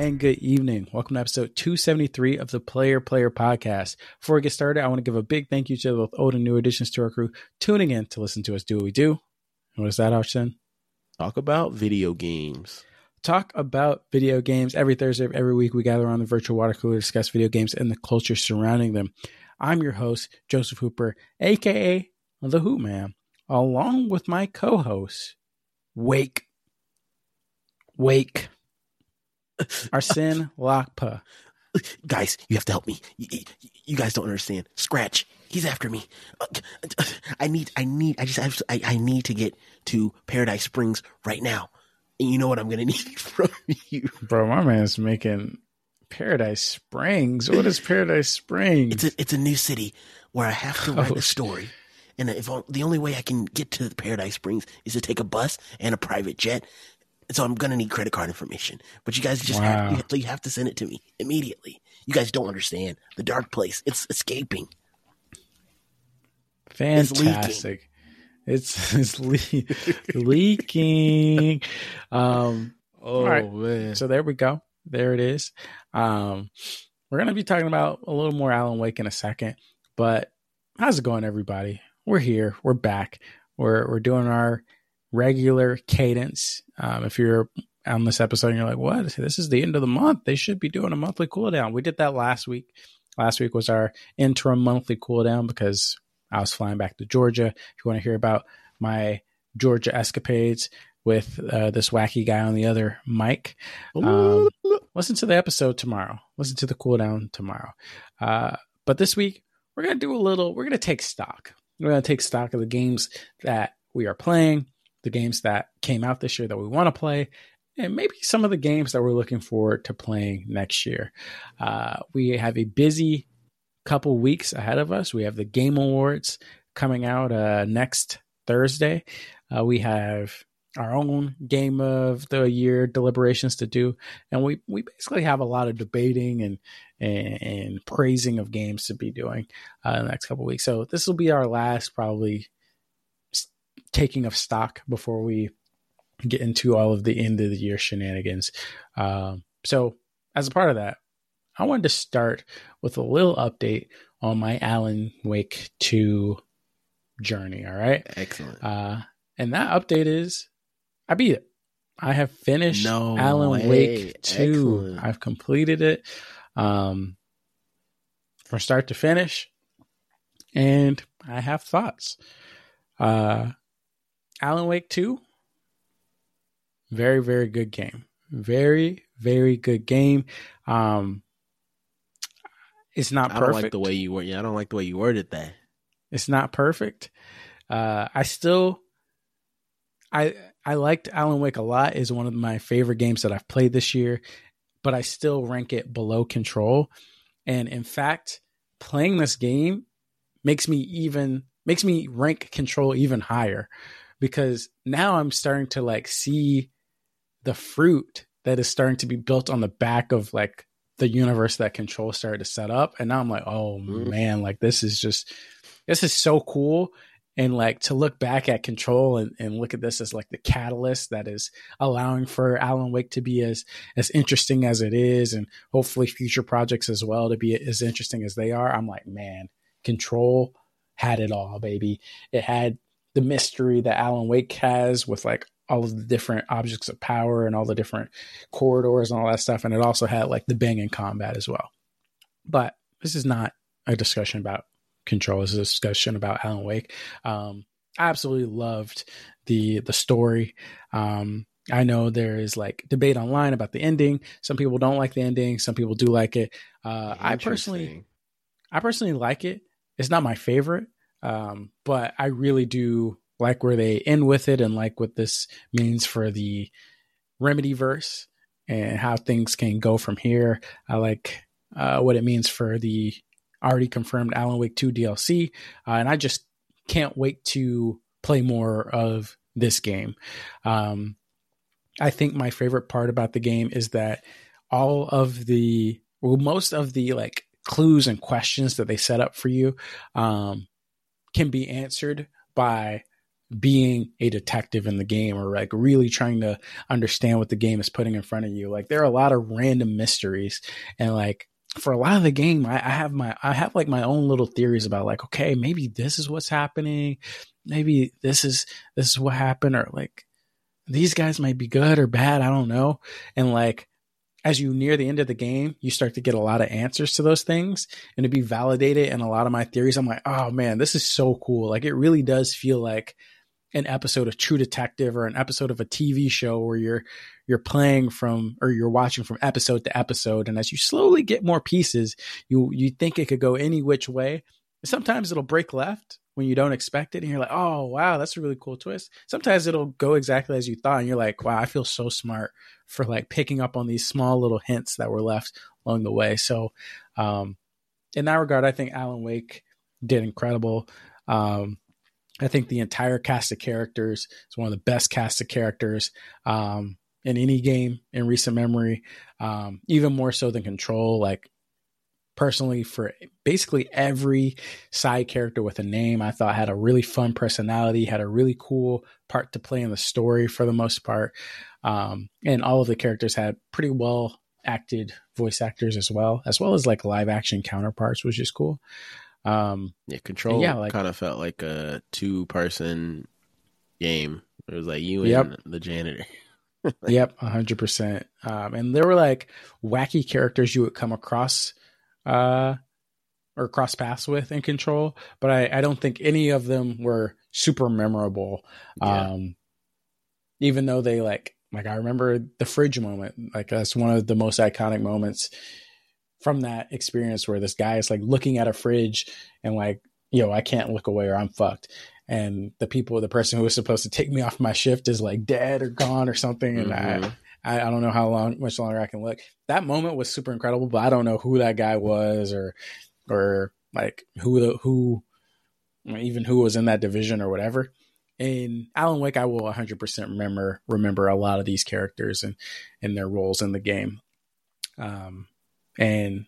and good evening. Welcome to episode 273 of the Player Player Podcast. Before we get started, I want to give a big thank you to both old and new additions to our crew tuning in to listen to us do what we do. And what is that, Austin? Talk about video games. Talk about video games. Every Thursday of every week, we gather on the virtual water cooler to discuss video games and the culture surrounding them. I'm your host, Joseph Hooper, aka The Hoop Man, along with my co host, Wake. Wake. Arsene Lakpa. Guys, you have to help me. You, you, guys don't understand. Scratch. He's after me. I need, I need, I just have, I, I need to get to Paradise Springs right now. And you know what I'm going to need from you. Bro, my man's making Paradise Springs. What is Paradise Springs? It's a, it's a new city where I have to write oh, a story. And if the only way I can get to Paradise Springs is to take a bus and a private jet, and so I'm gonna need credit card information. But you guys just wow. have, you, have to, you have to send it to me immediately. You guys don't understand the dark place. It's escaping. Fantastic. It's it's, le- leaking. Um, oh right. man. So there we go. There it is. Um, we're gonna be talking about a little more Alan Wake in a second. But how's it going, everybody? We're here. We're back. We're we're doing our regular cadence. Um, if you're on this episode and you're like, what? This is the end of the month. They should be doing a monthly cooldown. We did that last week. Last week was our interim monthly cooldown because I was flying back to Georgia. If you want to hear about my Georgia escapades with uh, this wacky guy on the other mic, um, listen to the episode tomorrow. Listen to the cooldown tomorrow. Uh, but this week, we're going to do a little, we're going to take stock. We're going to take stock of the games that we are playing, the games that came out this year that we want to play, and maybe some of the games that we're looking forward to playing next year. Uh, we have a busy couple weeks ahead of us. We have the Game Awards coming out uh, next Thursday. Uh, we have our own game of the year deliberations to do, and we we basically have a lot of debating and and, and praising of games to be doing uh, the next couple weeks. So this will be our last probably taking of stock before we get into all of the end of the year shenanigans. Um, so, as a part of that, I wanted to start with a little update on my Alan Wake 2 journey. All right. Excellent. Uh, and that update is I beat it. I have finished no Alan way. Wake 2. Excellent. I've completed it um, from start to finish. And I have thoughts. Uh, Alan Wake 2, very, very good game. Very, very good game. Um, it's not perfect. I don't like the way you word. Yeah, I don't like the way you worded that. It's not perfect. Uh, I still, I I liked Alan Wake a lot. is one of my favorite games that I've played this year, but I still rank it below Control. And in fact, playing this game makes me even makes me rank Control even higher because now I'm starting to like see the fruit that is starting to be built on the back of like the universe that control started to set up. And now i'm like oh mm-hmm. man like this is just this is so cool. And like to look back at control and, and look at this as like the catalyst that is allowing for alan wake to be as as interesting as it is and hopefully future projects as well to be as interesting as they are i'm like man control had it all baby. It had the mystery that Alan Wake has with like all of the different objects of power and all the different corridors and all that stuff. And it also had like the banging combat as well. But this is not a discussion about control. This is a discussion about Alan Wake. Um, I absolutely loved the the story. Um, I know there is like debate online about the ending. Some people don't like the ending. Some people do like it. Uh, I personally, I personally like it. It's not my favorite. Um, but I really do like where they end with it and like what this means for the remedy verse and how things can go from here. I like uh, what it means for the already confirmed Alan Wake 2 DLC. Uh, and I just can't wait to play more of this game. Um, I think my favorite part about the game is that all of the, well, most of the like clues and questions that they set up for you um, can be answered by being a detective in the game or like really trying to understand what the game is putting in front of you. Like there are a lot of random mysteries and like for a lot of the game, I, I, have my I have like my own little theories about like, okay, maybe this is what's happening, maybe this is this is what happened, or like these guys might be good or bad, I don't know. And like as you near the end of the game, you start to get a lot of answers to those things and to be validated in a lot of my theories. I'm like, oh man, this is so cool. Like it really does feel like an episode of True Detective or an episode of a TV show where you're you're playing from or you're watching from episode to episode and as you slowly get more pieces you you think it could go any which way sometimes it'll break left when you don't expect it and you're like oh wow that's a really cool twist sometimes it'll go exactly as you thought and you're like wow i feel so smart for like picking up on these small little hints that were left along the way so um in that regard i think alan wake did incredible um I think the entire cast of characters is one of the best cast of characters. Um, in any game in recent memory, um, even more so than Control. Like personally, for basically every side character with a name, I thought had a really fun personality, had a really cool part to play in the story for the most part, um, and all of the characters had pretty well acted voice actors as well, as well as like live action counterparts, which is cool. Um, yeah, Control yeah, like, kind of felt like a two person game. It was like you and the janitor. yep, hundred um, percent. And there were like wacky characters you would come across, uh, or cross paths with in Control, but I, I don't think any of them were super memorable. Yeah. Um, even though they like, like I remember the fridge moment. Like that's one of the most iconic moments from that experience where this guy is like looking at a fridge and like, yo, I can't look away or I'm fucked and the people, the person who was supposed to take me off my shift is like dead or gone or something, and mm-hmm. I, I don't know how long, much longer I can look. That moment was super incredible, but I don't know who that guy was or, or like who the who, even who was in that division or whatever. In Alan Wake, I will 100% remember remember a lot of these characters and and their roles in the game. Um, and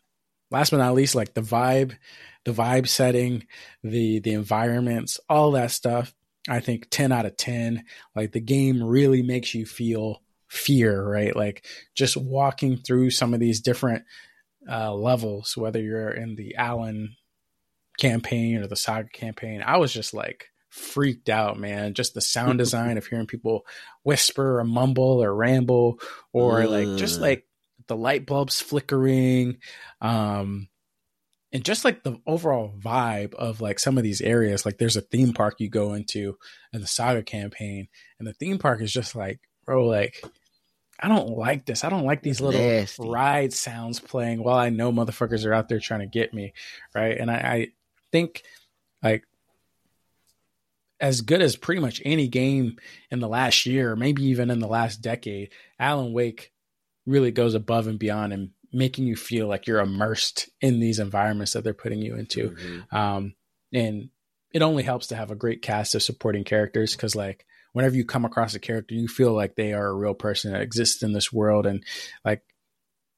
last but not least, like the vibe the vibe setting, the the environments, all that stuff. I think 10 out of 10. Like the game really makes you feel fear, right? Like just walking through some of these different uh, levels, whether you're in the Alan campaign or the Saga campaign. I was just like freaked out, man. Just the sound design of hearing people whisper or mumble or ramble or like just like the light bulbs flickering. Um, and just like the overall vibe of like some of these areas like there's a theme park you go into in the saga campaign and the theme park is just like bro like i don't like this i don't like these little Nasty. ride sounds playing while i know motherfuckers are out there trying to get me right and i, I think like as good as pretty much any game in the last year maybe even in the last decade alan wake really goes above and beyond and making you feel like you're immersed in these environments that they're putting you into. Mm-hmm. Um, and it only helps to have a great cast of supporting characters because, like, whenever you come across a character, you feel like they are a real person that exists in this world, and like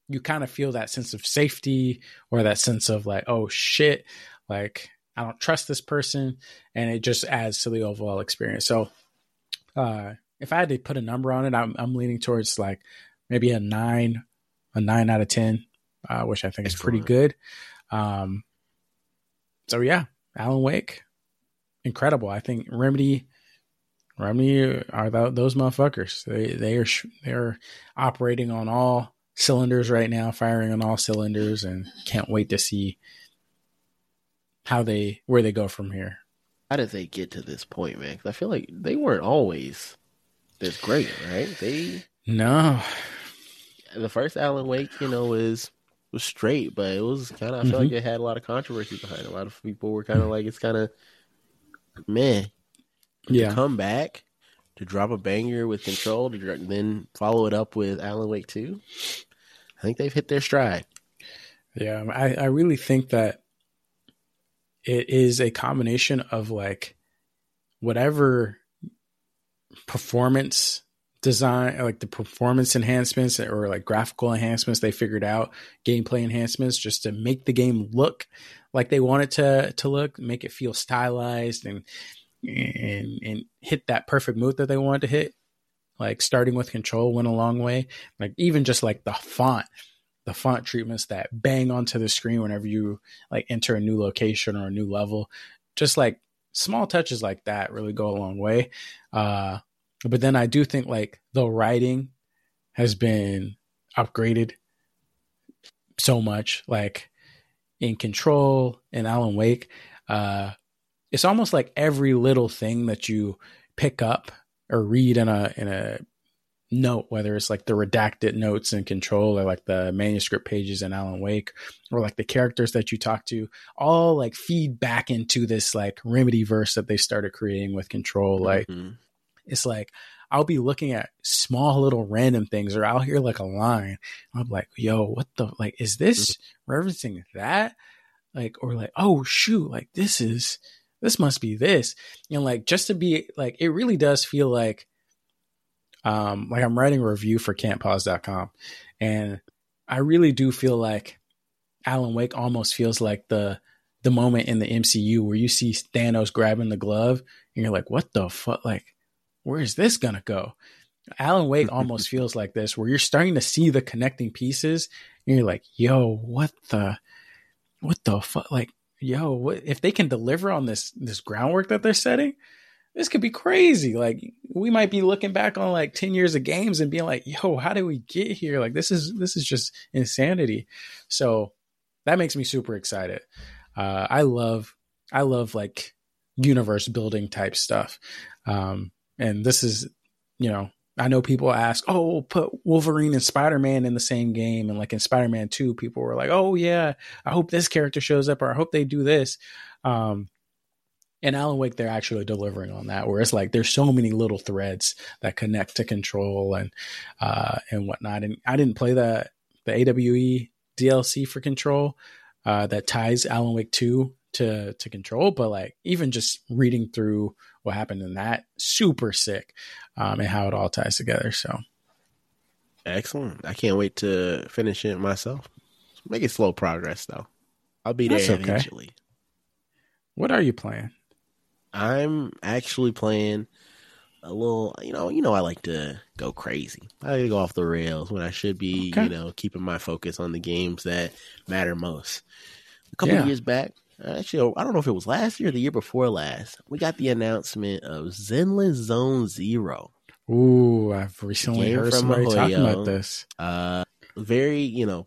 you kind of feel that sense of safety or that sense of like, oh shit, like I don't trust this person, and it just adds to the overall experience. So, uh, if I had to put a number on it, I'm, I'm leaning towards like maybe a nine a nine out of ten, uh, which I think Excellent. is pretty good. Um, so yeah, Alan Wake, incredible. I think Remedy, Remedy are th- those motherfuckers. They they are they are operating on all cylinders right now, firing on all cylinders, and can't wait to see how they where they go from here. How did they get to this point, man? I feel like they weren't always this great, right? They no, the first Alan Wake, you know, was was straight, but it was kind of. I feel mm-hmm. like it had a lot of controversy behind. It. A lot of people were kind of like, it's kind of man. Yeah, to come back to drop a banger with Control, to then follow it up with Alan Wake Two. I think they've hit their stride. Yeah, um, I, I really think that it is a combination of like whatever performance design like the performance enhancements or like graphical enhancements they figured out gameplay enhancements just to make the game look like they want it to to look make it feel stylized and and and hit that perfect move that they wanted to hit. Like starting with control went a long way. Like even just like the font, the font treatments that bang onto the screen whenever you like enter a new location or a new level. Just like small touches like that really go a long way. Uh, but then I do think like the writing has been upgraded so much. Like in Control and Alan Wake, uh, it's almost like every little thing that you pick up or read in a in a note, whether it's like the redacted notes in Control or like the manuscript pages in Alan Wake, or like the characters that you talk to, all like feed back into this like remedy verse that they started creating with Control. Like mm-hmm. it's like I'll be looking at small little random things, or I'll hear like a line. I'm like, yo, what the like is this mm-hmm. referencing that? Like, or like, oh shoot, like this is this must be this. And like just to be like it really does feel like um like I'm writing a review for can'tpause.com and I really do feel like Alan Wake almost feels like the the moment in the MCU where you see Thanos grabbing the glove and you're like, what the fuck? Like, where is this gonna go? Alan Wake almost feels like this, where you're starting to see the connecting pieces, and you're like, yo, what the, what the fuck? Like, yo, what, if they can deliver on this this groundwork that they're setting, this could be crazy. Like, we might be looking back on like ten years of games and being like, yo, how did we get here? Like, this is this is just insanity. So that makes me super excited. Uh, I love I love like universe building type stuff. Um, and this is, you know, I know people ask, oh, put Wolverine and Spider Man in the same game. And like in Spider Man 2, people were like, oh, yeah, I hope this character shows up or I hope they do this. Um, in Alan Wake, they're actually delivering on that, where it's like there's so many little threads that connect to control and uh, and whatnot. And I didn't play the the AWE DLC for Control uh, that ties Alan Wake 2 to to Control, but like even just reading through what happened in that. Super sick, um, and how it all ties together. So excellent! I can't wait to finish it myself. Make it slow progress though. I'll be there That's eventually. Okay. What are you playing? I'm actually playing a little. You know, you know, I like to go crazy. I like to go off the rails when I should be, okay. you know, keeping my focus on the games that matter most. A couple yeah. years back, Actually, I don't know if it was last year or the year before last. We got the announcement of Zenless Zone Zero. Ooh, I've recently heard somebody talking about this. Uh, very, you know,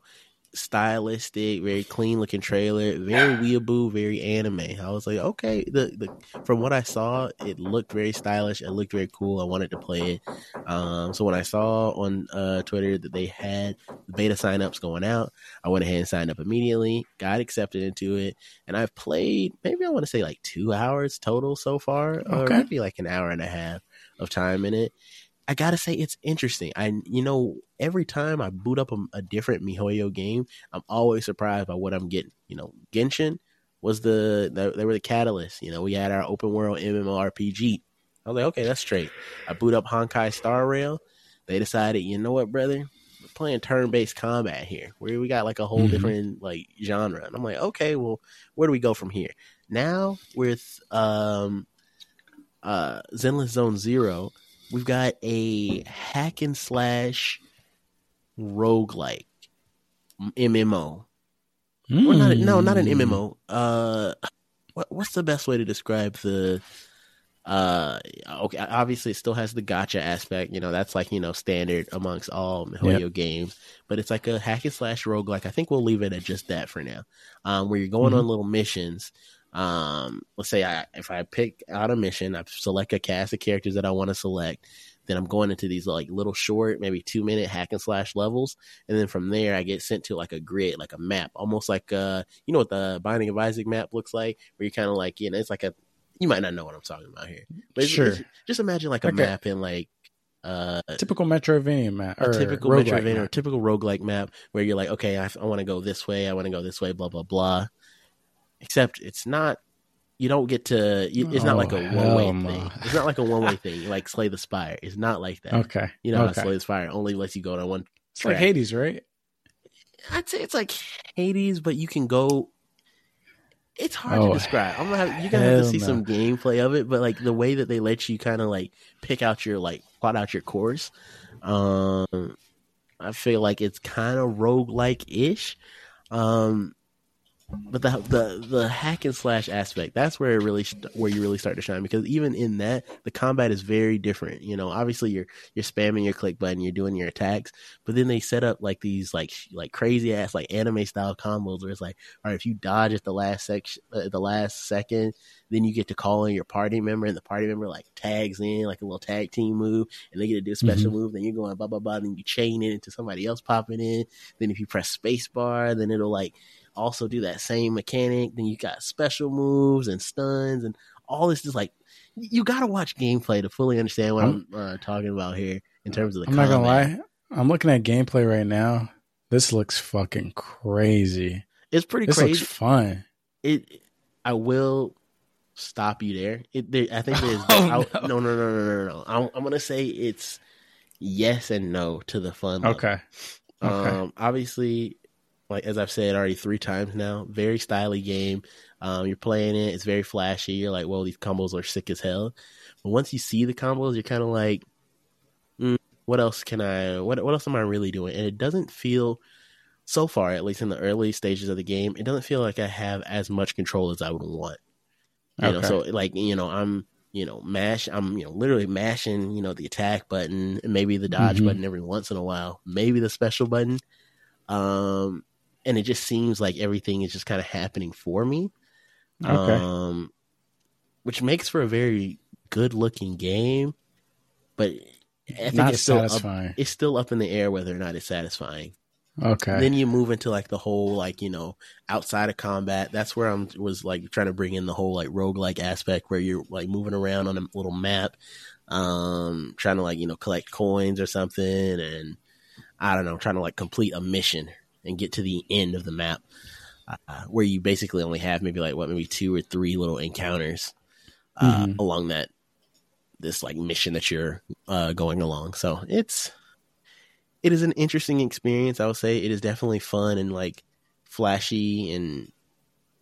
stylistic, very clean looking trailer, very weeaboo, very anime. I was like, okay, the, the from what I saw, it looked very stylish. It looked very cool. I wanted to play it. Um, so when I saw on uh, Twitter that they had beta signups going out, I went ahead and signed up immediately. Got accepted into it, and I've played maybe I want to say like two hours total so far, okay. or maybe like an hour and a half of time in it. I gotta say it's interesting. I you know every time I boot up a, a, different MiHoYo game, I'm always surprised by what I'm getting. You know, Genshin was the they were the catalyst. You know, we had our open world MMORPG. I was like, okay, that's straight. I boot up Honkai Star Rail. They decided, you know what, brother, we're playing turn based combat here. Where we got like a whole mm-hmm. different like genre. And I'm like, okay, well, where do we go from here? Now with um uh Zenless Zone Zero we've got a hack and slash roguelike MMO. Mm. Well, not a, no, not an MMO. Uh, what, what's the best way to describe the? Uh, okay, obviously it still has the gacha aspect. You know, that's like you know standard amongst all MiHoYo yep. games. But it's like a hack and slash roguelike. I think we'll leave it at just that for now. Um, where you're going mm-hmm. on little missions um, let's say I if I pick out a mission, I select a cast of characters that I want to select. Then I'm going into these like little short, maybe two minute hack and slash levels, and then from there I get sent to like a grid, like a map, almost like uh, you know what the Binding of Isaac map looks like, where you're kind of like you know it's like a you might not know what I'm talking about here, but sure. It's, just imagine like a okay. map in like uh, typical Metroidvania map, a typical Metroidvania or typical roguelike map where you're like, okay, I, I want to go this way, I want to go this way, blah blah blah except it's not. You don't get to. It's not oh, like a one way thing. It's not like a one way thing. Like Slay the Spire. It's not like that. Okay. You know, okay. Slay the Spire only lets you go to one. It's track. like Hades, right? I'd say it's like Hades, but you can go. it's hard oh, to describe. I'm gonna have, you're gonna have to see no. some gameplay of it, but like the way that they let you kind of like pick out your like plot out your course, um, I feel like it's kind of rogue like ish. Um, but the the the hack and slash aspect that's where it really where you really start to shine because even in that the combat is very different you know obviously you're you're spamming your click button you're doing your attacks but then they set up like these like like crazy ass like anime style combos where it's like all right if you dodge at the last section uh, the last second then you get to call in your party member and the party member like tags in like a little tag team move and they get to do a special mm-hmm. move then you're going blah blah blah then you chain it into somebody else popping in then if you press space bar then it'll like also do that same mechanic. Then you got special moves and stuns and all this is like you got to watch gameplay to fully understand what I'm, I'm uh, talking about here in terms of the. I'm combat. not gonna lie, I'm looking at gameplay right now. This looks fucking crazy. It's pretty this crazy. looks fun. It. I will stop you there. It. There, I think there's. oh, no. no, no, no, no, no, no. I'm, I'm gonna say it's yes and no to the fun. Level. Okay. Okay. Um, obviously, like as I've said already three times now, very stylish game. Um, you're playing it, it's very flashy. You're like, well, these combos are sick as hell. But once you see the combos, you're kind of like, mm, what else can I? What what else am I really doing? And it doesn't feel so far, at least in the early stages of the game, it doesn't feel like I have as much control as I would want. You okay. know, so like you know, I'm you know mash, I'm you know literally mashing you know the attack button, maybe the dodge mm-hmm. button every once in a while, maybe the special button. Um, and it just seems like everything is just kind of happening for me. Okay. Um, which makes for a very good looking game, but I think not it's still satisfying. Up, it's still up in the air whether or not it's satisfying. Okay. Then you move into like the whole like, you know, outside of combat. That's where I'm was like trying to bring in the whole like roguelike aspect where you're like moving around on a little map, um, trying to like, you know, collect coins or something and I don't know, trying to like complete a mission and get to the end of the map, uh, where you basically only have maybe like what maybe two or three little encounters uh, mm-hmm. along that this like mission that you're uh, going along. So it's it is an interesting experience. I would say it is definitely fun and like flashy and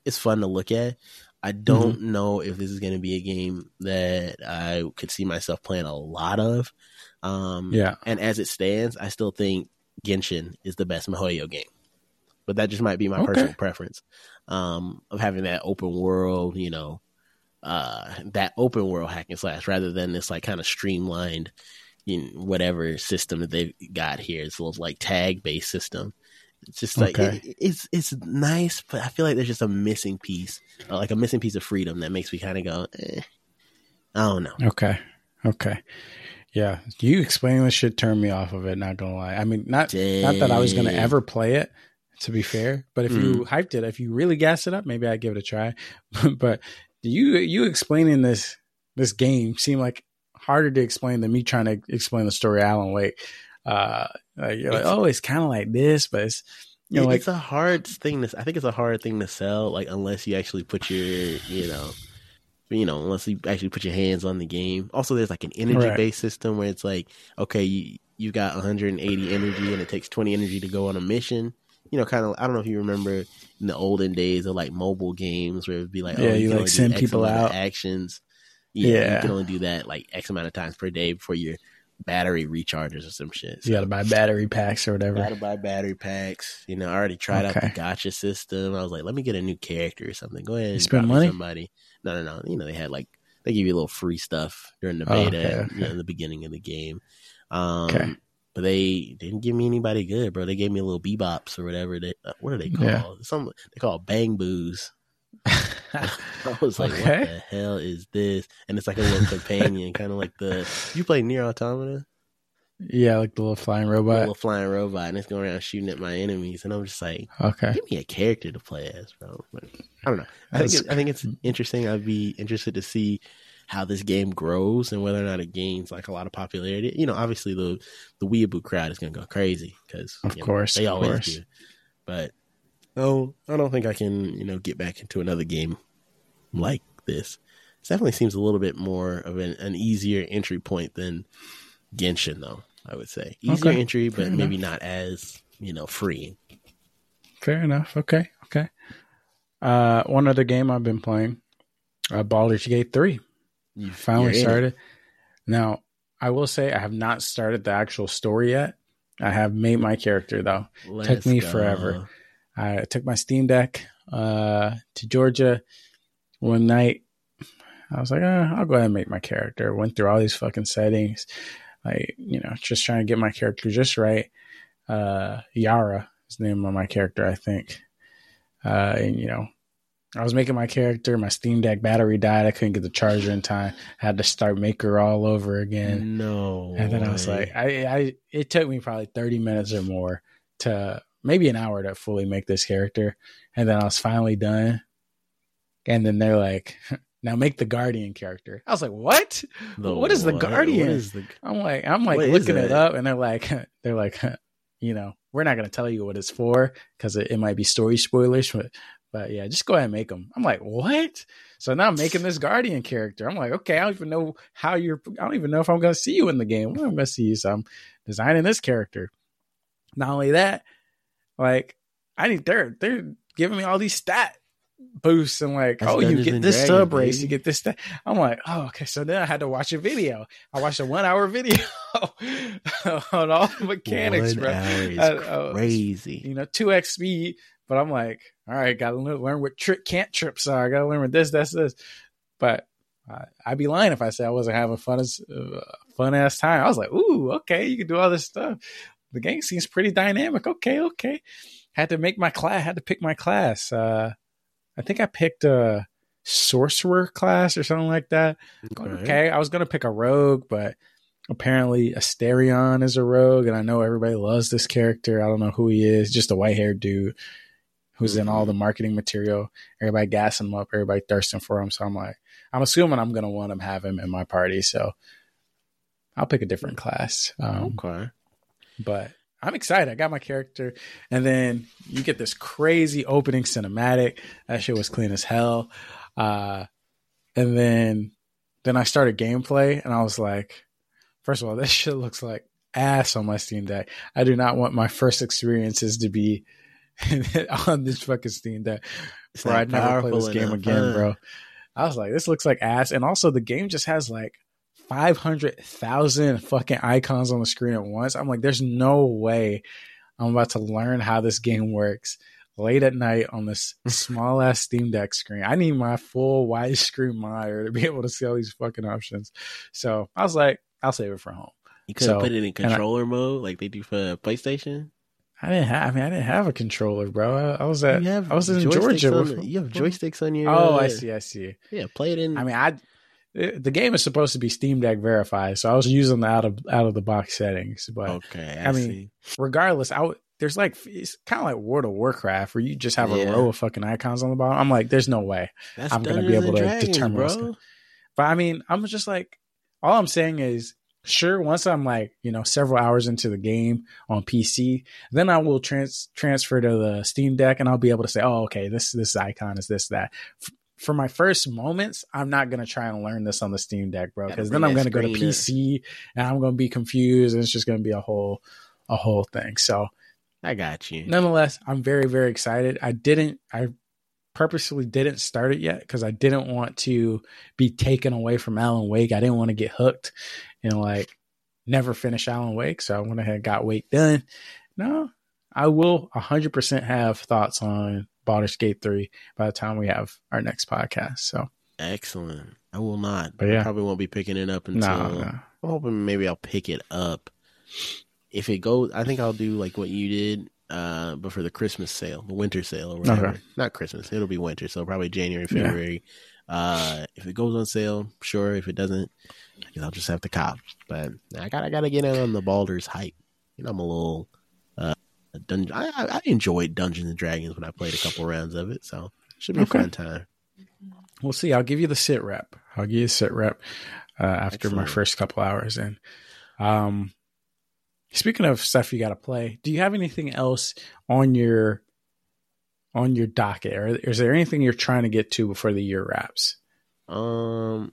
it's fun to look at. I don't mm-hmm. know if this is going to be a game that I could see myself playing a lot of. Um, yeah. And as it stands, I still think Genshin is the best MiHoYo game but that just might be my okay. personal preference um, of having that open world, you know, uh, that open world hack and slash rather than this like kind of streamlined, you know, whatever system that they've got here. It's a little like tag based system. It's just like okay. it, it's it's nice, but I feel like there's just a missing piece, uh, like a missing piece of freedom that makes me kind of go, eh, I don't know. Okay, okay. Yeah, you explaining this shit turned me off of it. Not gonna lie. I mean, not Dang. not that I was gonna ever play it, to be fair. But if mm. you hyped it, if you really gassed it up, maybe I'd give it a try. but you you explaining this this game seemed like harder to explain than me trying to explain the story Alan Wake. Uh, like you're like, oh, it's kind of like this, but it's you know, like, it's a hard thing to. I think it's a hard thing to sell, like unless you actually put your, you know, you know, unless you actually put your hands on the game. Also, there's like an energy based system where it's like, okay, you you got 180 energy and it takes 20 energy to go on a mission you know, kind of. I don't know if you remember in the olden days of like mobile games where it'd be like, yeah, oh, you, you like send people out actions. Yeah, yeah, you can only do that like X amount of times per day before your battery recharges or some shit. So, you got to buy battery packs or whatever. Got to buy battery packs. You know, I already tried okay. out the gacha system. I was like, let me get a new character or something. Go ahead and spend money. Somebody. No, no, no. You know, they had like they give you a little free stuff during the beta, oh, okay, okay. You know, in the beginning of the game. Um, okay but they didn't give me anybody good, bro. They gave me a little bebops or whatever. They uh, what are they called? Yeah. Some they call bang boos. I was like, okay. what the hell is this? And it's like a little companion, kind of like the you play NieR Automata. Yeah, like the little flying robot. little flying robot, and it's going around shooting at my enemies, and I'm just like, okay, give me a character to play as, bro. But I don't know. I think it, I think it's interesting. I'd be interested to see how this game grows and whether or not it gains like a lot of popularity. You know, obviously the the weeaboo crowd is going to go crazy because of know, course they always course. do. But no, I don't think I can you know get back into another game like this. It definitely seems a little bit more of an, an easier entry point than Genshin, though. I would say easier okay. entry, but maybe not as you know freeing. Fair enough. Okay. Okay. Uh, one other game I've been playing, uh, Baldur's Gate three. You finally started. Now, I will say I have not started the actual story yet. I have made my character though. Let's took me go. forever. I took my Steam Deck uh, to Georgia one night. I was like, oh, I'll go ahead and make my character. Went through all these fucking settings, like you know, just trying to get my character just right. Uh, Yara is the name of my character, I think. Uh, and you know, I was making my character. My Steam Deck battery died. I couldn't get the charger in time. I had to start Maker all over again. No. And then I was like, I, I, it took me probably 30 minutes or more to maybe an hour to fully make this character. And then I was finally done. And then they're like, now make the Guardian character. I was like, what? The what is the what? Guardian? Is the... I'm like, I'm like looking it up and they're like, they're like, you know, we're not going to tell you what it's for because it, it might be story spoilers, but but yeah, just go ahead and make them. I'm like, what? So now I'm making this Guardian character. I'm like, okay, I don't even know how you're. I don't even know if I'm to see you in the game. I'm to see you. So I'm designing this character. Not only that, like I need they're they're giving me all these stat boosts and like, That's oh, you get this sub race, you get this. That. I'm like, oh, okay. So then I had to watch a video. I watched a one hour video on all the mechanics, one bro. Is uh, crazy. You know, two x speed but I'm like, all right, got to learn what trick cantrips are. I got to learn what this, that's this. But uh, I'd be lying if I said I wasn't having fun as uh, fun ass time. I was like, ooh, okay, you can do all this stuff. The game seems pretty dynamic. Okay, okay. Had to make my class. Had to pick my class. Uh, I think I picked a sorcerer class or something like that. Okay, okay. I was gonna pick a rogue, but apparently Astarion is a rogue, and I know everybody loves this character. I don't know who he is, just a white haired dude who's in all the marketing material. Everybody gassing him up, everybody thirsting for him. So I'm like, I'm assuming I'm gonna want to have him in my party. So I'll pick a different class. Um, okay, but I'm excited. I got my character, and then you get this crazy opening cinematic. That shit was clean as hell. Uh, and then then I started gameplay, and I was like, first of all, this shit looks like ass on my Steam Deck. I do not want my first experiences to be on this fucking Steam Deck before I never play this game again, huh? bro. I was like, this looks like ass. And also, the game just has like 500,000 fucking icons on the screen at once. I'm like, there's no way I'm about to learn how this game works late at night on this small ass Steam Deck screen. I need my full widescreen monitor to be able to see all these fucking options. So I was like, I'll save it for home. You could so, put it in controller I, mode like they do for PlayStation. I didn't have. I mean, I didn't have a controller, bro. I, I was at. You have I was in Georgia. On, you have joysticks on your. Oh, uh, I see. I see. Yeah, play it in. I mean, I. The game is supposed to be Steam Deck verified, so I was using the out of out of the box settings. But okay, I, I mean, see. regardless, I there's like it's kind of like World of Warcraft where you just have yeah. a row of fucking icons on the bottom. I'm like, there's no way That's I'm gonna be able to Dragons, determine. Bro. But I mean, I'm just like, all I'm saying is sure once i'm like you know several hours into the game on pc then i will trans- transfer to the steam deck and i'll be able to say oh okay this this icon is this that. F- for my first moments i'm not to try and learn this on the steam deck bro because then i'm to go to pc and i'm to be confused and it's just to be a whole a whole thing so i got you. nonetheless i'm very very excited. I didn't i purposely didn't start it yet because I didn't want to be taken away from Alan Wake. I didn't want to get hooked and like never finish Alan Wake. So I went ahead and got Wake done. No, I will 100% have thoughts on Baldur's Gate 3 by the time we have our next podcast. So excellent. I will not. But yeah. I probably won't be picking it up until no, no. I'm hoping maybe I'll pick it up. If it goes, I think I'll do like what you did, uh, but for the Christmas sale, the winter sale or whatever. Okay. Not Christmas, it'll be winter, so probably January, February. Yeah. Uh, if it goes on sale, sure. If it doesn't, I guess I'll just have to cop. But I got I got to get in on the Baldur's hype. You know, I'm a little uh, dungeon. I, I enjoyed Dungeons and Dragons when I played a couple rounds of it, so it should be okay. a fun time. We'll see. I'll give you the sit rep. I'll give you a sit rep uh, after Excellent. my first couple hours in. Um, speaking of stuff you got to play, do you have anything else on your on your docket, or is there anything you're trying to get to before the year wraps? Um,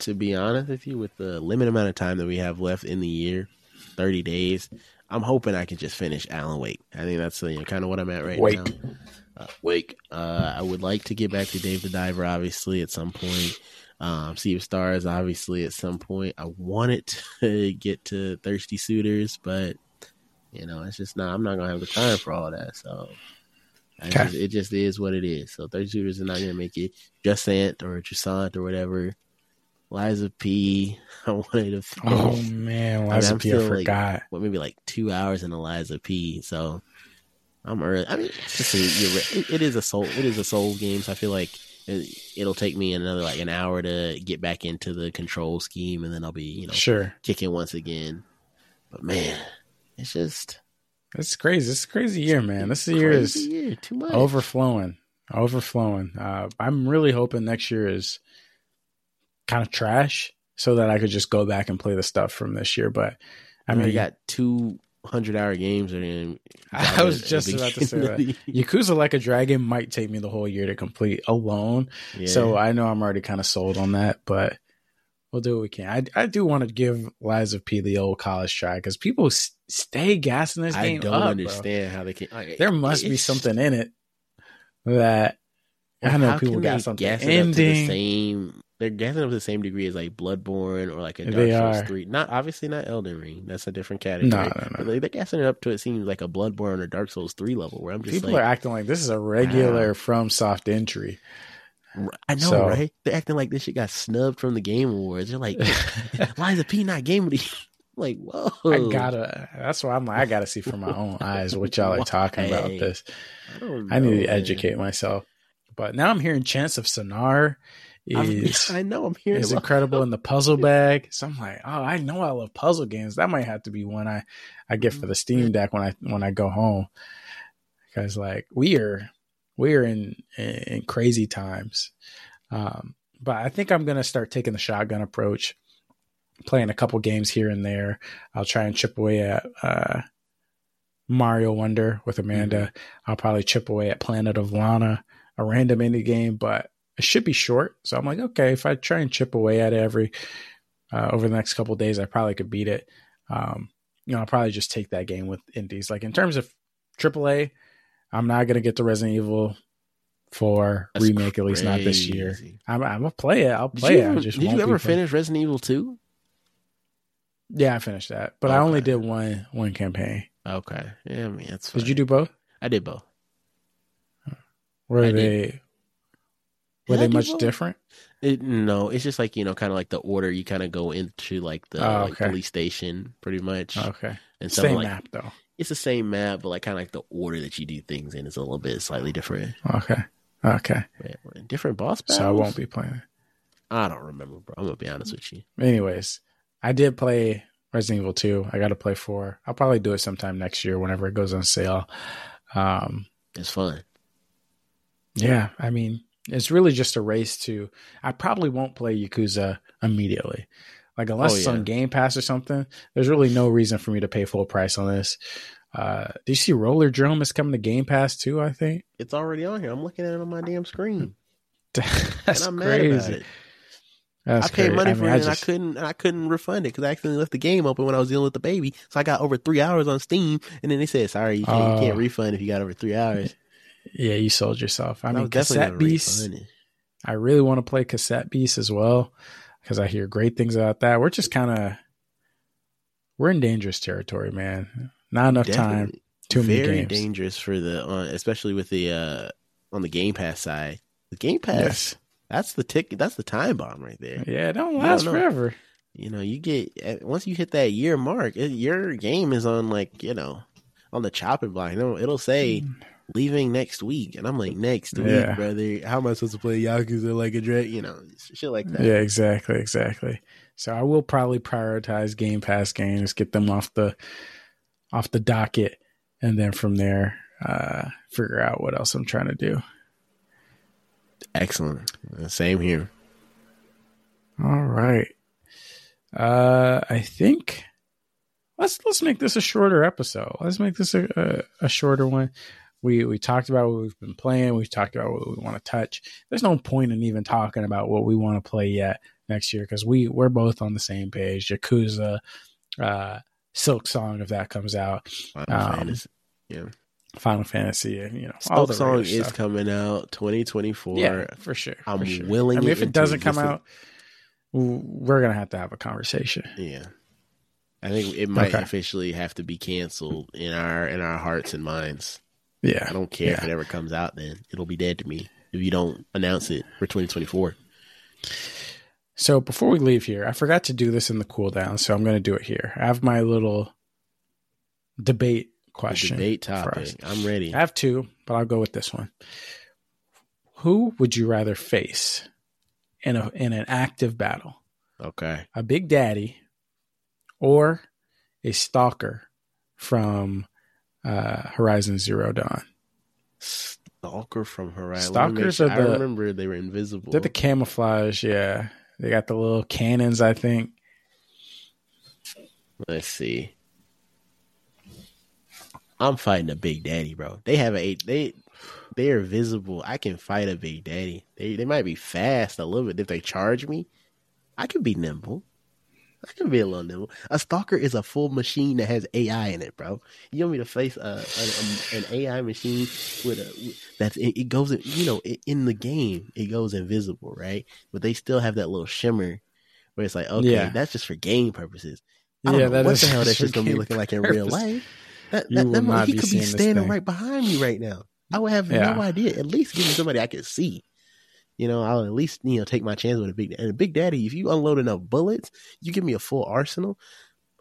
to be honest with you, with the limited amount of time that we have left in the year, thirty days, I'm hoping I can just finish Alan Wake. I think that's you know, kind of what I'm at right Wake. now. Uh, Wake. Uh, I would like to get back to Dave the Diver, obviously, at some point. Um, Sea of Stars, obviously, at some point. I wanted to get to Thirsty Suitors, but you know, it's just not. I'm not gonna have the time for all that. So Okay. just, it just is what it is. So Thirsty Suitors are not gonna make it. Jusant or Jusant or whatever. Lies of P. I wanted to. Finish. Oh man, Liza I'm P, I still, like, forgot. what maybe like two hours in Lies of P. So I'm early. I mean, it's just a, you're, it, it is a soul. It is a soul game. So I feel like it'll take me another like an hour to get back into the control scheme, and then I'll be you know Sure, kicking once again. But man, it's just it's crazy. It's a crazy year, man. This year is year. too much. overflowing, overflowing. Uh, I'm really hoping next year is kind of trash, so that I could just go back and play the stuff from this year. But I mean, mean, you got two hundred hour games, and I was just about to say that. Yakuza Like a Dragon might take me the whole year to complete alone. So I know I'm already kind of sold on that, but we'll do what we can. I, I do want to give Lies of P the old college try because people s- stay gassing this I game don't up, bro. understand how they can. like, There must be something in it that I know people got something to the ending. same. They're gassing up to the same degree as like Bloodborne or like a Dark Souls three. Not obviously not Elden Ring. That's a different category. No, no, no. But they, they're gassing it up to it seems like a Bloodborne or Dark Souls three level where I'm just People like, are acting like this is a regular FromSoft entry. I know, so- right? They're acting like this shit got snubbed from the Game Awards. They're like, Lies of P not Game of the. Like, whoa! I gotta. That's why I'm like, I gotta see from my own eyes what y'all are talking about. This, I, don't I need to man. educate myself. But now I'm hearing Chants of Sennaar I'm- is I know. I'm hearing is incredible in the puzzle bag. So I'm like, oh, I know I love puzzle games. That might have to be one I I get for the Steam Deck when I when I go home. Because like we are we are in in crazy times. Um, but I think I'm gonna start taking the shotgun approach, playing a couple games here and there. I'll try and chip away at uh, Mario Wonder with Amanda. I'll probably chip away at Planet of Lana, a random indie game, but it should be short. So I'm like, okay, if I try and chip away at it every uh, over the next couple days, I probably could beat it. Um, you know, I'll probably just take that game with indies. Like in terms of AAA, I'm not gonna get the Resident Evil 4 That's remake at least not this year. I'm, I'm gonna play it. I'll play you it. Ever, just did you ever finish Resident Evil two? Yeah, I finished that, but I only did one one campaign. Okay, yeah, I mean that's. Fine. Did you do both? I did both. Were I did. They were Did they much both? different? It, no, it's just like you know, kind of like the order you kind of go into, like the Oh, like, police station, pretty much. Okay, and some same like map though. it's the same map, but like kind of like the order that you do things in is a little bit slightly different. Okay, okay. Yeah, Different boss battles. So I won't be playing. I don't remember, bro. I'm gonna be honest with you. Anyways, I did play Resident Evil 2. I got to play 4. I'll probably do it sometime next year whenever it goes on sale. Um, It's fun. yeah, I mean, it's really just a race to. I probably won't play Yakuza immediately. Like, unless Oh, it's on Game Pass or something, there's really no reason for me to pay full price on this. Uh, do you see Rollerdrome is coming to Game Pass too? I think It's already on here. I'm looking at it on my damn screen, that's and I'm mad about crazy. it. That's I paid crazy. money I for mean, it, I and just- I couldn't. And I couldn't refund it because I accidentally left the game open when I was dealing with the baby. So I got over three hours on Steam, and then they said, "Sorry, you can't, you can't Oh. refund if you got over three hours." Yeah, you sold yourself. I And mean, Cassette Beast. I really want to play Cassette Beast as well because I hear great things about that. We're just kind of we're in dangerous territory, man. Not enough time. Definitely. Too many very games. dangerous for the, uh, especially with the uh on the Game Pass side. The Game Pass, Yes. that's the ticket. That's the time bomb right there. Yeah, it don't You last don't forever. You know, you get uh, once you hit that year mark, it, your game is on like you know on the chopping block. It'll, it'll say leaving next week, and I'm like next Yeah. week, brother. How am I supposed to play Yakuza like a dread? You know, shit like that. Yeah, exactly, exactly. So I will probably prioritize Game Pass games, get them off the off the docket, and then from there, uh, figure out what else I'm trying to do. Excellent. Uh, Same here. All right. Uh, I think let's let's make this a shorter episode. Let's make this a, a, a shorter one. We we talked about what we've been playing. We've talked about what we want to touch. There's no point in even talking about what we want to play yet next year because we we're both on the same page. Yakuza, uh, Silksong, if that comes out. Final um, Fantasy. Yeah. Final Fantasy you know all the song is stuff. coming out 2024. Yeah, for sure. I'm for sure. willing. I mean, if it doesn't come out, we're gonna have to have a conversation. Yeah, I think it might okay. officially have to be canceled in our in our hearts and minds. Yeah, I don't care yeah. if it ever comes out. Then it'll be dead to me if you don't announce it for 2024. So before we leave here, I forgot to do this in the cooldown, so I'm going to do it here. I have my little debate question. The debate topic. I'm ready. I have two, but I'll go with this one. Who would you rather face in a in an active battle? Okay. A Big Daddy or a stalker from uh, Horizon Zero Dawn. Stalker from Horizon. Stalkers sure. are the. I remember they were invisible. They're the camouflage. Yeah, they got the little cannons. I think. Let's see. I'm fighting a Big Daddy, bro. They have a they they are visible. I can fight a Big Daddy. They they might be fast a little bit. If they charge me, I can be nimble. I can be a little nimble. A stalker is a full machine that has AI in it, bro. You want me to face a, a, a an AI machine with a that's it, it goes you know in the game it goes invisible, right? But they still have that little shimmer where it's like okay, yeah. that's just for game purposes. I don't yeah, know what the hell that's just gonna be looking like in real life. That, that, that he could be standing right behind me right now. I would have yeah. no idea. At least give me somebody I can see. You know, I'll at least you know take my chance with a big and a big daddy. If you unload enough bullets, you give me a full arsenal.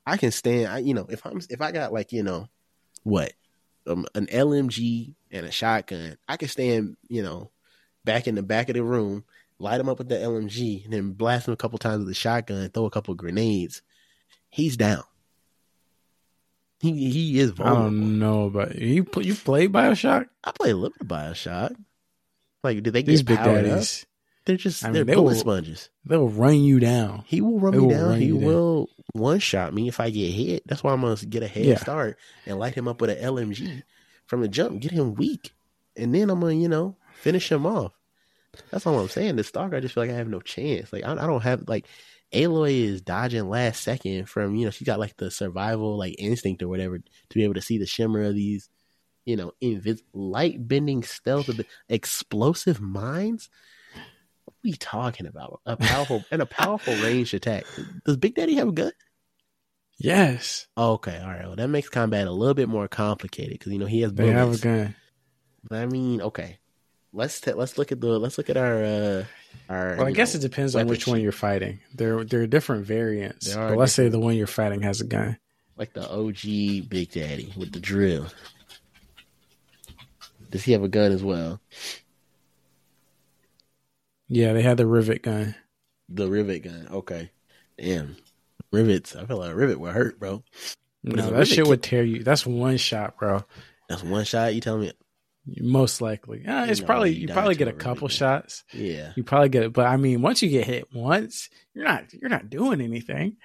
I can stand. I, you know, if I'm if I got like you know what um, an LMG and a shotgun, I can stand. You know, back in the back of the room, light him up with the LMG, and then blast him a couple times with the shotgun, throw a couple grenades. He's down. He he is vulnerable. I don't know, but you you play Bioshock? I play a little bit of Bioshock. Like, do they These get powered up? They're just I mean, they're they bullet will, sponges. They'll run you down. He will run they me will down. He will one shot me if I get hit. That's why I'm gonna get a head yeah. start and light him up with an LMG from the jump. Get him weak, and then I'm gonna you know finish him off. That's all I'm saying. The stalker, I just feel like I have no chance. Like I, I don't have like Aloy is dodging last second from, you know, she got like the survival like instinct or whatever to be able to see the shimmer of these, you know, invis- light bending stealth, of explosive mines. What are we talking about? A powerful and a powerful ranged attack. Does Big Daddy have a gun? Yes. Okay, all right. Well, that makes combat a little bit more complicated because you know he has. Bullets. They have a gun. But I mean, okay. Let's t- let's look at the let's look at our uh our. Well, I guess know, it depends on which one you're fighting. There there are different variants. Are but let's say the one you're fighting has a gun, like the OG Big Daddy with the drill. Does he have a gun as well? Yeah, they had the rivet gun. The rivet gun. Okay. Damn. Rivets. I feel like a rivet would hurt, bro. No, that shit would tear you. That's one shot, bro. That's one shot. You tell me? Most likely, uh, it's probably you, probably get a couple shots. Yeah, you probably get it, but I mean, once you get hit once, you're not you're not doing anything.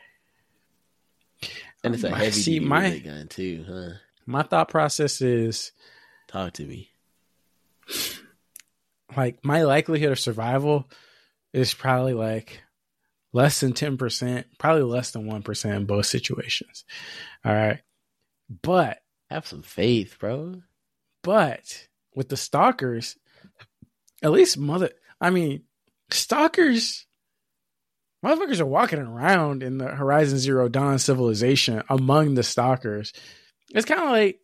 And it's a heavy see, my, gun too, huh? My thought process is, talk to me. Like my likelihood of survival is probably like less than ten percent, probably less than one percent in both situations. All right, but have some faith, bro. But with the stalkers, at least mother, I mean, stalkers, motherfuckers are walking around in the Horizon Zero Dawn civilization among the stalkers. It's kind of like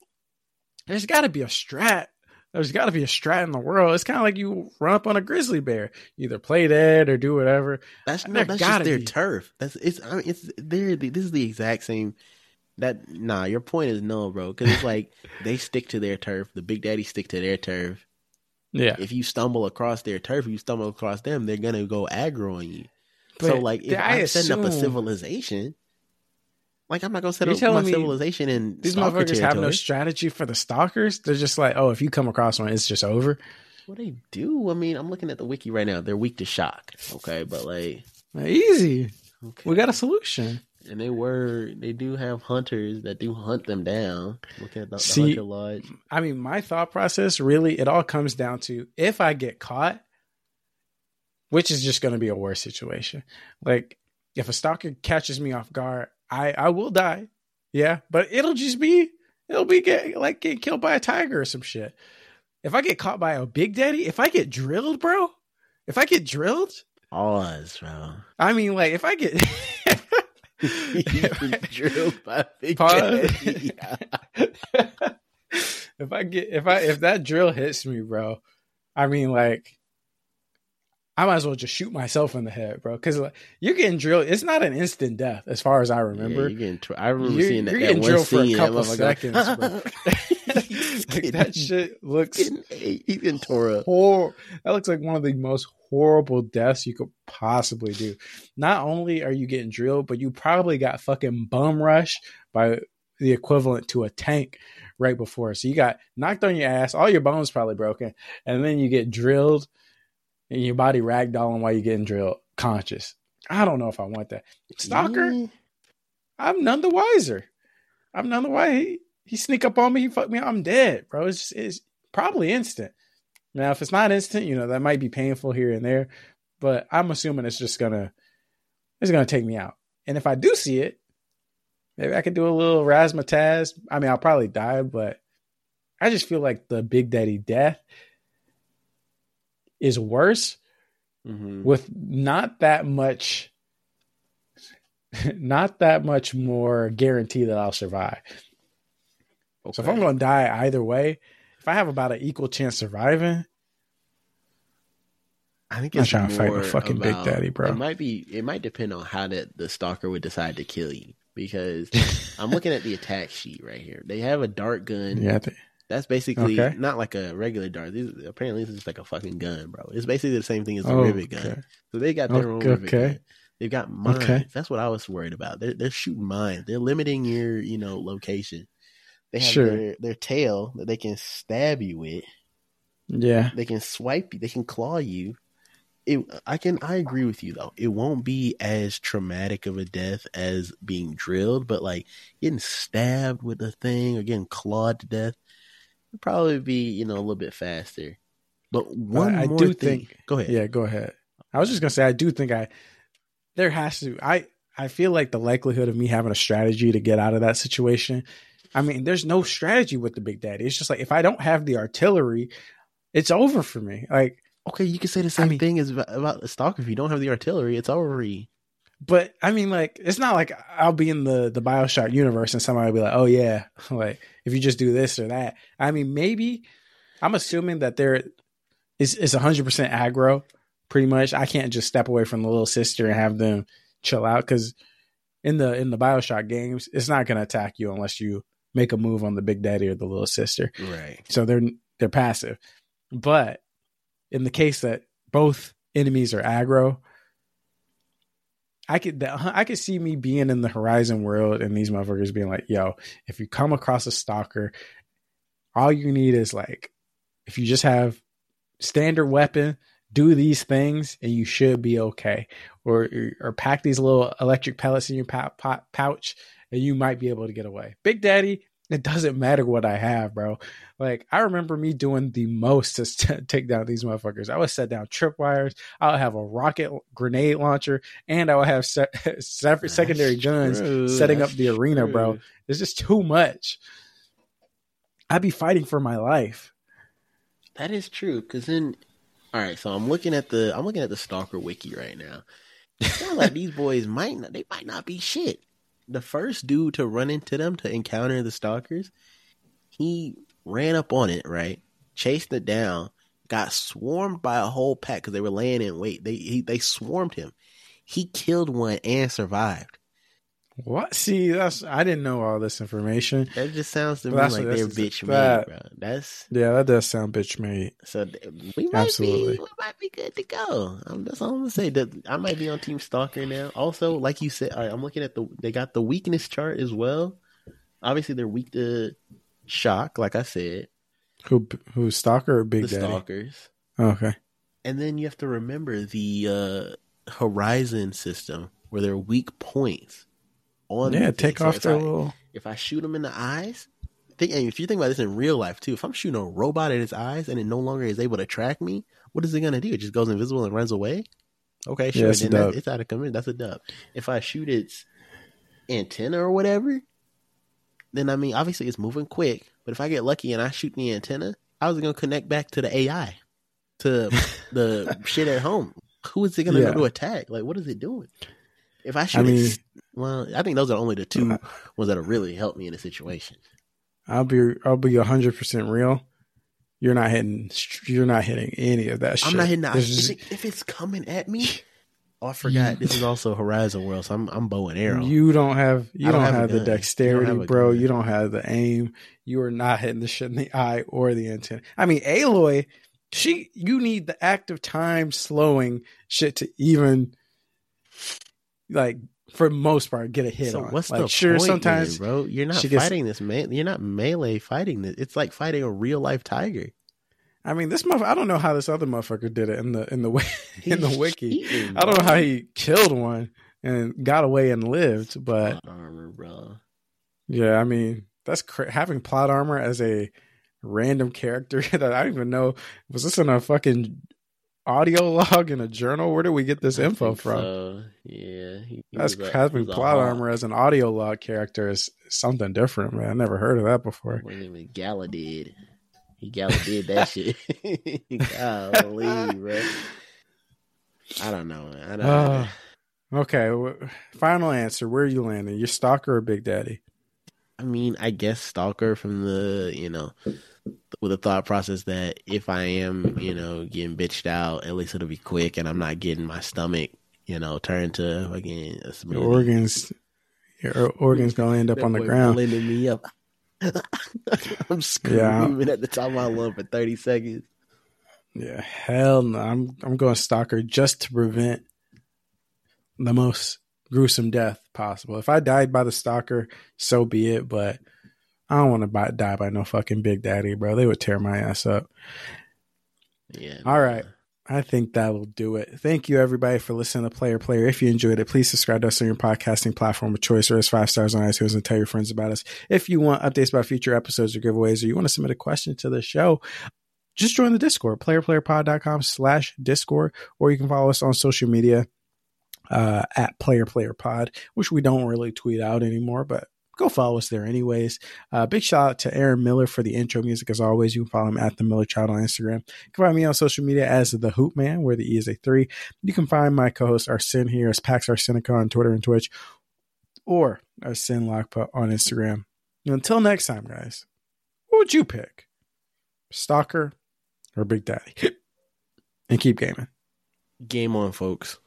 there's got to be a strat. There's got to be a strat in the world. It's kind of like you run up on a grizzly bear, you either play dead or do whatever. That's no, that's just their be. turf. That's it's. I mean, it's there. This is the exact same that nah, your point is no, bro. Because it's like they stick to their turf. The Big Daddy stick to their turf. Yeah. If you stumble across their turf, you stumble across them, they're gonna go aggro on you. But so like, if I am setting up a civilization, like I'm not gonna set up my civilization and these motherfuckers territory. have no strategy for the stalkers. They're just like, oh, if you come across one, it's just over. What they do? I mean, I'm looking at the wiki right now. They're weak to shock. Okay, but like easy. Okay. We got a solution. And they were they do have hunters that do hunt them down. Looking at the, See, the hunter lodge. I mean, my thought process really it all comes down to if I get caught, which is just going to be a worse situation. Like if a stalker catches me off guard, I I will die. Yeah, but it'll just be it'll be get, like getting killed by a tiger or some shit. If I get caught by a big daddy, if I get drilled, bro, if I get drilled, Pause, bro. I mean, like if I get drilled by big Pause. daddy. if I get if I if that drill hits me, bro, I mean like I might as well just shoot myself in the head, bro. Because like, you're getting drilled. It's not an instant death, as far as I remember. Yeah, you're getting tw- I remember You're- seeing that. you're that getting one drilled for a couple that seconds, bro. like, that shit looks he's getting tore up. hor- That looks like one of the most horrible deaths you could possibly do. Not only are you getting drilled, but you probably got fucking bum rush by the equivalent to a tank right before. So you got knocked on your ass, all your bones probably broken, and then you get drilled and your body ragdolling while you're getting drilled conscious. I don't know if I want that. Stalker. I'm none the wiser. I'm none the wiser. He, he sneak up on me, he fuck me I'm dead, bro. It's just, it's probably instant. Now, if it's not instant, you know that might be painful here and there, but I'm assuming it's just gonna it's gonna take me out. And if I do see it, maybe I could do a little razzmatazz. I mean, I'll probably die, but I just feel like the Big Daddy death is worse Mhm. with not that much not that much more guarantee that I'll survive. So if I'm going to die either way, if I have about an equal chance surviving, I think I'm it's trying to fight with fucking Big Daddy, bro. It might be. It might depend on how that the stalker would decide to kill you. Because I'm looking at the attack sheet right here. They have a dart gun. yeah, think, That's basically Okay. not like a regular dart. These, apparently, this is just like a fucking gun, bro. It's basically the same thing as a Oh, rivet gun. okay. So they got their own rivet okay. gun. They've got mines. Okay. That's what I was worried about. They're they're shooting mines. They're limiting your you know location. They have Sure. their their tail that they can stab you with. yeah, They can swipe you. They can claw you. It, I can. I agree with you though. It won't be as traumatic of a death as being drilled, but like getting stabbed with a thing or getting clawed to death would probably be you know a little bit faster. But one I more do thing. think- Go ahead. yeah. Go ahead. I was just gonna say, I do think I there has to. I I feel like the likelihood of me having a strategy to get out of that situation. I mean, there's no strategy with the Big Daddy. It's just like if I don't have the artillery, it's over for me. Like Okay, you can say the same mean- thing as about, about stalker. If you don't have the artillery, it's already But I mean, like, it's not like I'll be in the the Bioshock universe and somebody will be like, "Oh yeah, like if you just do this or that." I mean, maybe I'm assuming that there is is 100 percent aggro. Pretty much, I can't just step away from the little sister and have them chill out because in the in the Bioshock games, it's not going to attack you unless you make a move on the big daddy or the little sister. right. So they're they're passive. But in the case that both enemies are aggro, I could uh, I could see me being in the Horizon world and these motherfuckers being like, "Yo, if you come across a stalker, all you need is like, if you just have standard weapon, do these things, and you should be okay. Or or pack these little electric pellets in your pou- pou- pouch, and you might be able to get away. Big Daddy, it doesn't matter what I have, bro. Like I remember me doing the most to st- take down these motherfuckers. I would set down tripwires. I would have a rocket grenade launcher, and I would have se- se- secondary That's guns true. setting up That's the arena, bro. It's just too much. I'd be fighting for my life. That is true. Because then, all right. So I'm looking at the I'm looking at the stalker wiki right now. It sounds like these boys might not. They might not be shit. The first dude to run into them to encounter the stalkers, he ran up on it. Right, chased it down. Got swarmed by a whole pack because they were laying in wait. They he, they swarmed him. He killed one and survived. What? See, that's I didn't know all this information. That just sounds to me like they're bitch made, that- bro. That's Yeah, that does sound bitch made. So we might Absolutely. be we might be good to go. Um, that's all I'm gonna say. That I might be on Team Stalker now. Also, like you said, right, I'm looking at the they got the weakness chart as well. Obviously, they're weak to shock, like I said, Who who stalker or Big the Daddy? stalkers. Okay. And then you have to remember the uh, Horizon system where there are weak points on. Yeah, the take. So off their I- little. if I shoot him in the eyes, think and if you think about this in real life too, if I'm shooting a robot at its eyes and it no longer is able to track me, what is it gonna do? It just goes invisible and runs away. Okay, Yeah, sure. it's then that, it's out of commission. That's a dub. If I shoot its antenna or whatever, then I mean, obviously it's moving quick. But if I get lucky and I shoot the antenna, I was gonna connect back to the AI, to the shit at home. Who is it gonna yeah. go to attack? Like, what is it doing? If I shoot, I mean, well, I think those are only the two uh, ones that'll really help me in a situation. I'll be, I'll be hundred percent real. You're not hitting, you're not hitting any of that. Shit. I'm not hitting. That. If, it's coming at me, Oh, I forgot. this is also Horizon World, so I'm I'm bow and arrow. You don't have you don't, don't, have, have the dexterity, don't bro. Gun. You don't have the aim. You are not hitting the shit in the eye or the antenna. I mean, Aloy, she you need the active time slowing shit to even like for most part get a hit so on. What's like, the sure point, sometimes bro? You're not fighting gets, this man. You're not melee fighting this. It's like fighting a real life tiger. I mean, this mother. I don't know how this other motherfucker did it in the in the way in the wiki. Cheating, I don't know how he killed one and got away and lived, but plot armor, bro. Yeah, I mean, that's cra- having plot armor as a random character that I don't even know. Was this in a fucking audio log in a journal? Where do we get this I info from? So. Yeah, he, he that's having plot armor as an audio log character is something different, man. I never heard of that before. What name Gala did. He Gala did that shit. Golly, bro. I don't know. I don't uh, Okay, final answer. Where are you landing? You stalker or Big Daddy? I mean, I guess stalker from the you know, with the thought process that if I am you know getting bitched out, at least it'll be quick, and I'm not getting my stomach you know turned to again your organs. Your organs gonna end up on the ground. Blending me up. I'm screaming yeah. at the top of my lungs for 30 seconds. Yeah, hell no. I'm I'm going stalker just to prevent the most gruesome death possible. If I died by the stalker, so be it. But I don't want to die by no fucking Big Daddy, bro. They would tear my ass up. Yeah. All right. I think that will do it. Thank you, everybody, for listening to Player Player. If you enjoyed it, please subscribe to us on your podcasting platform of choice or as five stars on iTunes and tell your friends about us. If you want updates about future episodes or giveaways, or you want to submit a question to the show, just join the Discord, playerplayerpod.com slash Discord, or you can follow us on social media uh, at Player Player Pod, which we don't really tweet out anymore, but go follow us there anyways. Uh, big shout out to Aaron Miller for the intro music as always. You can follow him at the Miller Child on Instagram. You can find me on social media as the Hoop Man, where the E is a three. You can find my co-host Arsene here as Pax Arsenica on Twitter and Twitch, or Arsene Lockput on Instagram. until next time, guys, what would you pick? Stalker or Big Daddy? and keep gaming. Game on, folks.